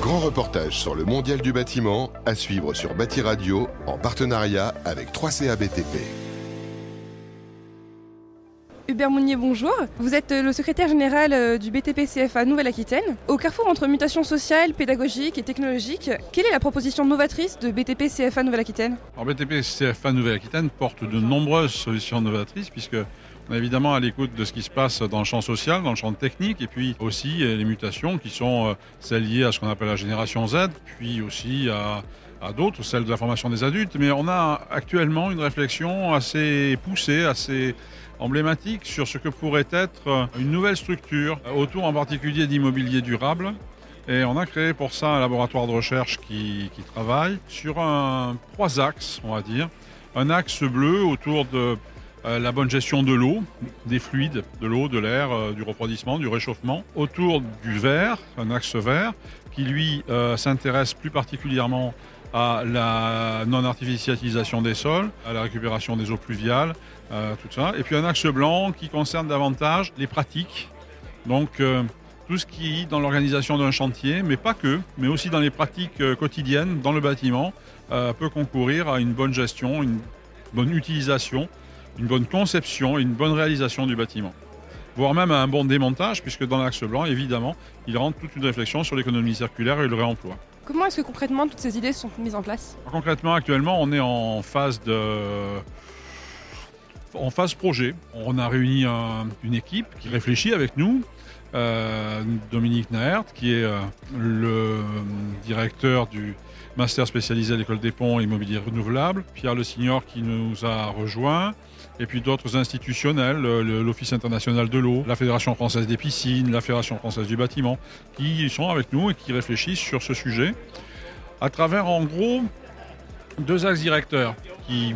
Grand reportage sur le mondial du bâtiment à suivre sur Bâti Radio en partenariat avec 3CA BTP. Hubert Mounier, bonjour. Vous êtes le secrétaire général euh, du BTP CFA Nouvelle-Aquitaine. Au carrefour entre mutations sociales, pédagogiques et technologiques, quelle est la proposition novatrice de BTP CFA Nouvelle-Aquitaine? Alors BTP CFA Nouvelle-Aquitaine porte de nombreuses solutions novatrices puisque évidemment à l'écoute de ce qui se passe dans le champ social, dans le champ technique, et puis aussi euh, les mutations qui sont euh, celles liées à ce qu'on appelle la génération Z, puis aussi à, d'autres, celles de la formation des adultes. Mais on a actuellement une réflexion assez poussée, assez emblématique sur ce que pourrait être une nouvelle structure autour en particulier d'immobilier durable. Et on a créé pour ça un laboratoire de recherche qui, qui travaille sur un, trois axes, on va dire. Un axe bleu autour de euh, la bonne gestion de l'eau, des fluides, de l'eau, de l'air, euh, du refroidissement, du réchauffement, autour du vert, un axe vert, qui lui euh, s'intéresse plus particulièrement à la non-artificialisation des sols, à la récupération des eaux pluviales, tout ça. Et puis un axe blanc qui concerne davantage les pratiques, donc tout ce qui, dans l'organisation d'un chantier, mais pas que, mais aussi dans les pratiques quotidiennes, dans le bâtiment, peut concourir à une bonne gestion, une bonne utilisation une bonne conception et une bonne réalisation du bâtiment. Voire même un bon démontage, puisque dans l'axe blanc, évidemment, il rentre toute une réflexion sur l'économie circulaire et le réemploi. Comment est-ce que concrètement toutes ces idées sont mises en place? Concrètement, actuellement, on est en phase de en phase projet. On a réuni une équipe qui réfléchit avec nous. Euh, Dominique Naert, qui est euh, le directeur du master spécialisé à l'école des ponts immobilier renouvelable. Pierre Le Signor qui nous a rejoint et puis d'autres institutionnels, l'Office international de l'eau, la Fédération française des piscines, la Fédération française du bâtiment, qui sont avec nous et qui réfléchissent sur ce sujet à travers en gros deux axes directeurs qui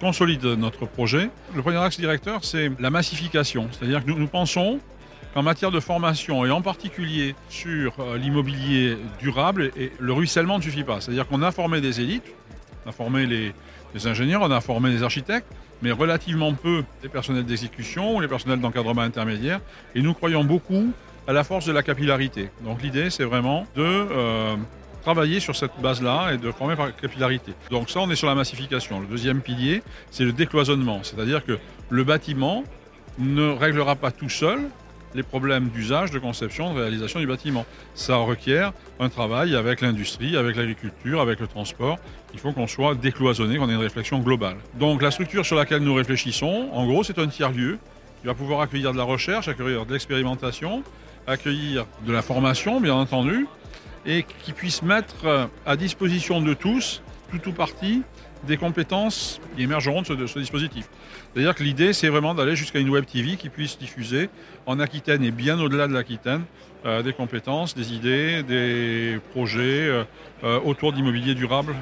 consolident notre projet. Le premier axe directeur, c'est la massification, c'est-à-dire que nous, pensons qu'en matière de formation et en particulier sur euh, l'immobilier durable, le ruissellement ne suffit pas. C'est-à-dire qu'on a formé des élites, on a formé les, les ingénieurs, on a formé des architectes, mais relativement peu les personnels d'exécution ou les personnels d'encadrement intermédiaire. Et nous croyons beaucoup à la force de la capillarité. Donc l'idée, c'est vraiment de euh, travailler sur cette base-là et de former par capillarité. Donc ça, on est sur la massification. Le deuxième pilier, c'est le décloisonnement. C'est-à-dire que le bâtiment ne réglera pas tout seul les problèmes d'usage, de conception, de réalisation du bâtiment. Ça requiert un travail avec l'industrie, avec l'agriculture, avec le transport. Il faut qu'on soit décloisonné, qu'on ait une réflexion globale. Donc la structure sur laquelle nous réfléchissons, en gros, c'est un tiers-lieu qui va pouvoir accueillir de la recherche, accueillir de l'expérimentation, accueillir de la formation, bien entendu, et qui puisse mettre à disposition de tous, tout ou partie, des compétences qui émergeront de ce, dispositif. C'est-à-dire que l'idée, c'est vraiment d'aller jusqu'à une web TV qui puisse diffuser en Aquitaine et bien au-delà de l'Aquitaine euh, des compétences, des idées, des projets euh, euh, autour d'immobilier durable